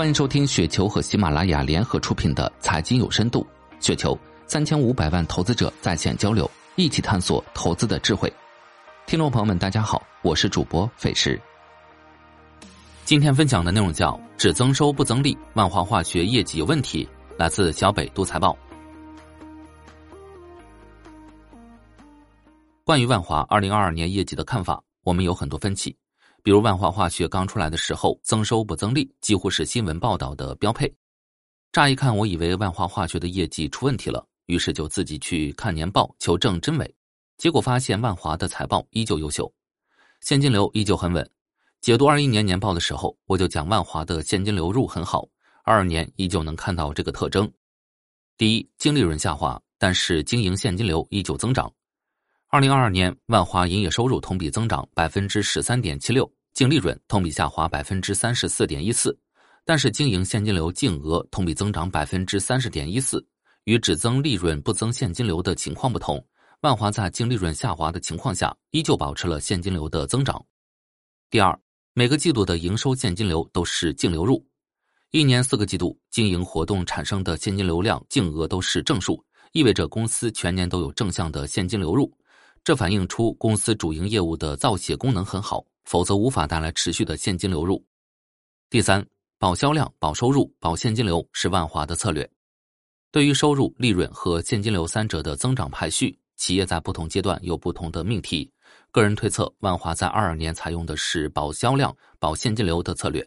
欢迎收听雪球和喜马拉雅联合出品的《财经有深度》，雪球三千五百万投资者在线交流，一起探索投资的智慧。听众朋友们，大家好，我是主播费时。今天分享的内容叫“只增收不增利，万华化学业绩有问题”，来自小北都财报。关于万华二零二二年业绩的看法，我们有很多分歧。比如万华化学刚出来的时候，增收不增利，几乎是新闻报道的标配。乍一看，我以为万华化学的业绩出问题了，于是就自己去看年报求证真伪。结果发现万华的财报依旧优秀，现金流依旧很稳。解读二一年年报的时候，我就讲万华的现金流入很好，二二年依旧能看到这个特征。第一，净利润下滑，但是经营现金流依旧增长。二零二二年，万华营业收入同比增长百分之十三点七六，净利润同比下滑百分之三十四点一四，但是经营现金流净额同比增长百分之三十点一四。与只增利润不增现金流的情况不同，万华在净利润下滑的情况下，依旧保持了现金流的增长。第二，每个季度的营收现金流都是净流入，一年四个季度经营活动产生的现金流量净额都是正数，意味着公司全年都有正向的现金流入。这反映出公司主营业务的造血功能很好，否则无法带来持续的现金流入。第三，保销量、保收入、保现金流是万华的策略。对于收入、利润和现金流三者的增长排序，企业在不同阶段有不同的命题。个人推测，万华在二二年采用的是保销量、保现金流的策略。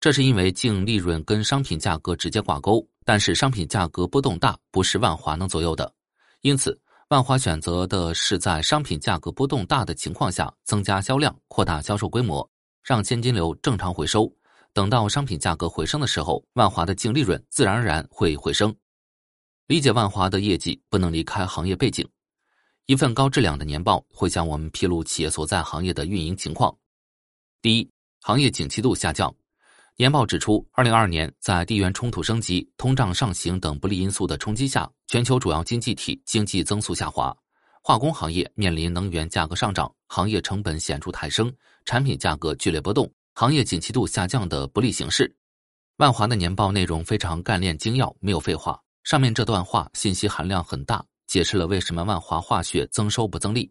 这是因为净利润跟商品价格直接挂钩，但是商品价格波动大，不是万华能左右的，因此。万华选择的是在商品价格波动大的情况下增加销量、扩大销售规模，让现金流正常回收。等到商品价格回升的时候，万华的净利润自然而然会回升。理解万华的业绩不能离开行业背景。一份高质量的年报会向我们披露企业所在行业的运营情况。第一，行业景气度下降。年报指出，二零二二年在地缘冲突升级、通胀上行等不利因素的冲击下，全球主要经济体经济增速下滑，化工行业面临能源价格上涨、行业成本显著抬升、产品价格剧烈波动、行业景气度下降的不利形势。万华的年报内容非常干练精要，没有废话。上面这段话信息含量很大，解释了为什么万华化学增收不增利。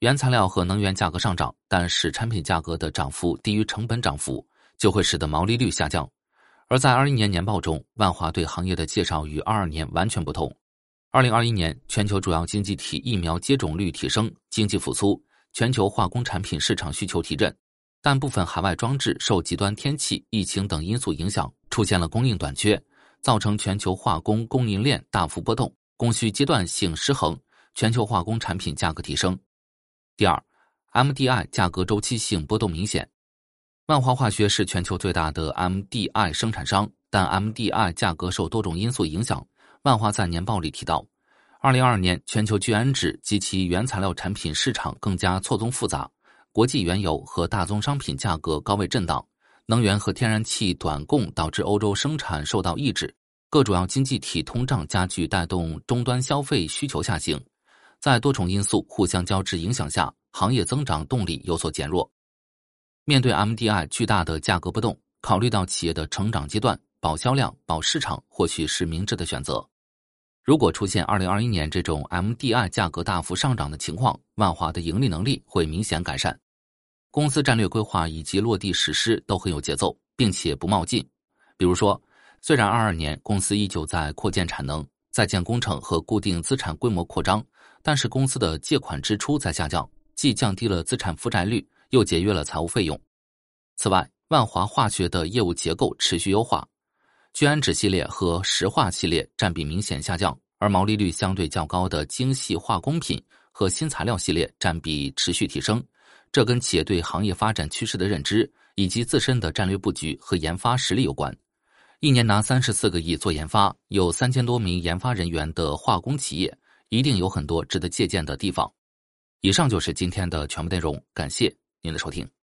原材料和能源价格上涨，但是产品价格的涨幅低于成本涨幅。就会使得毛利率下降，而在二一年年报中，万华对行业的介绍与二二年完全不同。二零二一年，全球主要经济体疫苗接种率提升，经济复苏，全球化工产品市场需求提振，但部分海外装置受极端天气、疫情等因素影响，出现了供应短缺，造成全球化工供应链大幅波动，供需阶段性失衡，全球化工产品价格提升。第二，MDI 价格周期性波动明显。万华化学是全球最大的 MDI 生产商，但 MDI 价格受多种因素影响。万华在年报里提到，二零二二年全球聚氨酯及其原材料产品市场更加错综复杂，国际原油和大宗商品价格高位震荡，能源和天然气短供导致欧洲生产受到抑制，各主要经济体通胀加剧，带动终端消费需求下行，在多重因素互相交织影响下，行业增长动力有所减弱。面对 MDI 巨大的价格波动，考虑到企业的成长阶段，保销量、保市场或许是明智的选择。如果出现2021年这种 MDI 价格大幅上涨的情况，万华的盈利能力会明显改善。公司战略规划以及落地实施都很有节奏，并且不冒进。比如说，虽然22年公司依旧在扩建产能、在建工程和固定资产规模扩张，但是公司的借款支出在下降，既降低了资产负债率。又节约了财务费用。此外，万华化学的业务结构持续优化，聚氨酯系列和石化系列占比明显下降，而毛利率相对较高的精细化工品和新材料系列占比持续提升。这跟企业对行业发展趋势的认知，以及自身的战略布局和研发实力有关。一年拿三十四个亿做研发，有三千多名研发人员的化工企业，一定有很多值得借鉴的地方。以上就是今天的全部内容，感谢。您的收听。